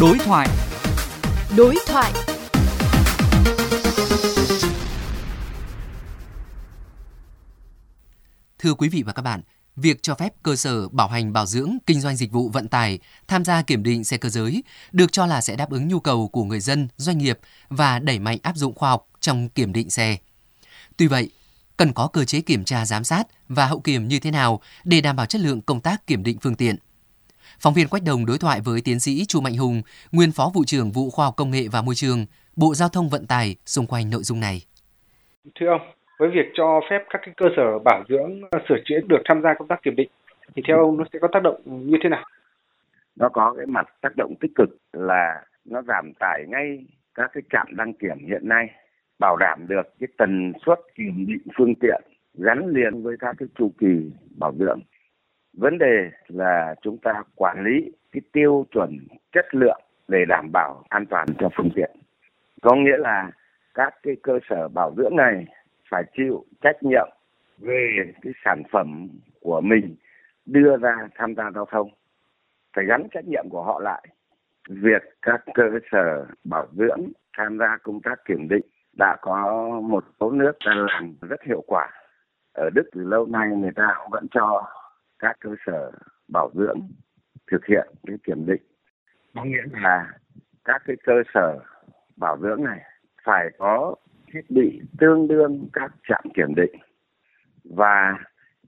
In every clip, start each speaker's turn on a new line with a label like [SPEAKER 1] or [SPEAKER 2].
[SPEAKER 1] Đối thoại.
[SPEAKER 2] Đối thoại.
[SPEAKER 3] Thưa quý vị và các bạn, việc cho phép cơ sở bảo hành bảo dưỡng kinh doanh dịch vụ vận tải tham gia kiểm định xe cơ giới được cho là sẽ đáp ứng nhu cầu của người dân, doanh nghiệp và đẩy mạnh áp dụng khoa học trong kiểm định xe. Tuy vậy, cần có cơ chế kiểm tra giám sát và hậu kiểm như thế nào để đảm bảo chất lượng công tác kiểm định phương tiện. Phóng viên Quách Đồng đối thoại với tiến sĩ Chu Mạnh Hùng, nguyên phó vụ trưởng vụ khoa học công nghệ và môi trường, Bộ Giao thông Vận tải xung quanh nội dung này.
[SPEAKER 4] Thưa ông, với việc cho phép các cái cơ sở bảo dưỡng sửa chữa được tham gia công tác kiểm định thì theo ông nó sẽ có tác động như thế nào?
[SPEAKER 5] Nó có cái mặt tác động tích cực là nó giảm tải ngay các cái trạm đăng kiểm hiện nay bảo đảm được cái tần suất kiểm định phương tiện gắn liền với các cái chu kỳ bảo dưỡng vấn đề là chúng ta quản lý cái tiêu chuẩn chất lượng để đảm bảo an toàn cho phương tiện. Có nghĩa là các cái cơ sở bảo dưỡng này phải chịu trách nhiệm về cái sản phẩm của mình đưa ra tham gia giao thông. Phải gắn trách nhiệm của họ lại. Việc các cơ sở bảo dưỡng tham gia công tác kiểm định đã có một số nước đã làm rất hiệu quả. Ở đức từ lâu nay người ta cũng vẫn cho các cơ sở bảo dưỡng thực hiện cái kiểm định có nghĩa là các cái cơ sở bảo dưỡng này phải có thiết bị tương đương các trạm kiểm định. Và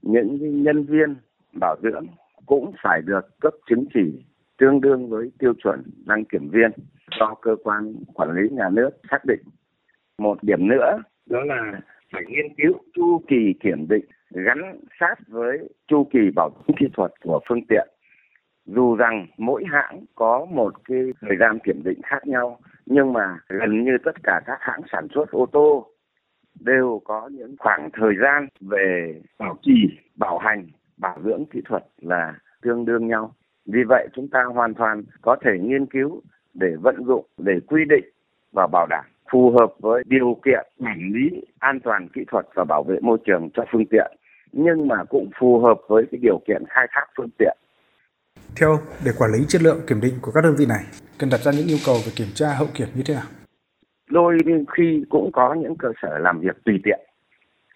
[SPEAKER 5] những nhân viên bảo dưỡng cũng phải được cấp chứng chỉ tương đương với tiêu chuẩn đăng kiểm viên. Do cơ quan quản lý nhà nước xác định. Một điểm nữa đó là phải nghiên cứu chu kỳ kiểm định gắn sát với chu kỳ bảo dưỡng kỹ thuật của phương tiện. Dù rằng mỗi hãng có một cái thời gian kiểm định khác nhau, nhưng mà gần như tất cả các hãng sản xuất ô tô đều có những khoảng thời gian về bảo trì, bảo hành, bảo dưỡng kỹ thuật là tương đương nhau. Vì vậy chúng ta hoàn toàn có thể nghiên cứu để vận dụng, để quy định và bảo đảm phù hợp với điều kiện quản lý an toàn kỹ thuật và bảo vệ môi trường cho phương tiện nhưng mà cũng phù hợp với cái điều kiện khai thác phương tiện.
[SPEAKER 1] Theo ông, để quản lý chất lượng kiểm định của các đơn vị này, cần đặt ra những yêu cầu về kiểm tra hậu kiểm như thế nào?
[SPEAKER 5] Đôi khi cũng có những cơ sở làm việc tùy tiện.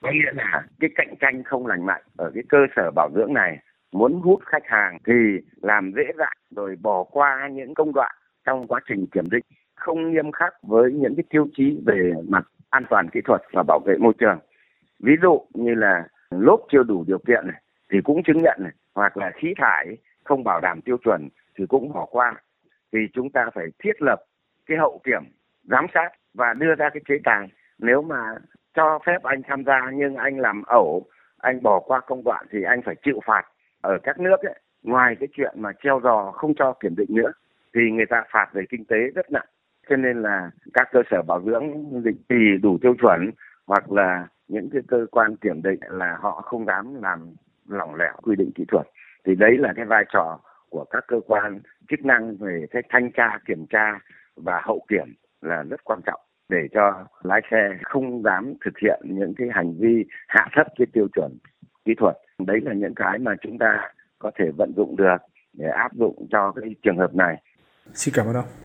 [SPEAKER 5] Có nghĩa là cái cạnh tranh không lành mạnh ở cái cơ sở bảo dưỡng này muốn hút khách hàng thì làm dễ dàng rồi bỏ qua những công đoạn trong quá trình kiểm định không nghiêm khắc với những cái tiêu chí về mặt an toàn kỹ thuật và bảo vệ môi trường. Ví dụ như là lốp chưa đủ điều kiện này, thì cũng chứng nhận này, hoặc là khí thải không bảo đảm tiêu chuẩn thì cũng bỏ qua. Thì chúng ta phải thiết lập cái hậu kiểm giám sát và đưa ra cái chế tài. Nếu mà cho phép anh tham gia nhưng anh làm ẩu, anh bỏ qua công đoạn thì anh phải chịu phạt. Ở các nước ấy, ngoài cái chuyện mà treo giò không cho kiểm định nữa, thì người ta phạt về kinh tế rất nặng cho nên là các cơ sở bảo dưỡng định kỳ đủ tiêu chuẩn hoặc là những cái cơ quan kiểm định là họ không dám làm lỏng lẻo quy định kỹ thuật, thì đấy là cái vai trò của các cơ quan chức năng về cái thanh tra, kiểm tra và hậu kiểm là rất quan trọng để cho lái xe không dám thực hiện những cái hành vi hạ thấp cái tiêu chuẩn kỹ thuật. Đấy là những cái mà chúng ta có thể vận dụng được để áp dụng cho cái trường hợp này.
[SPEAKER 1] Xin cảm ơn ông.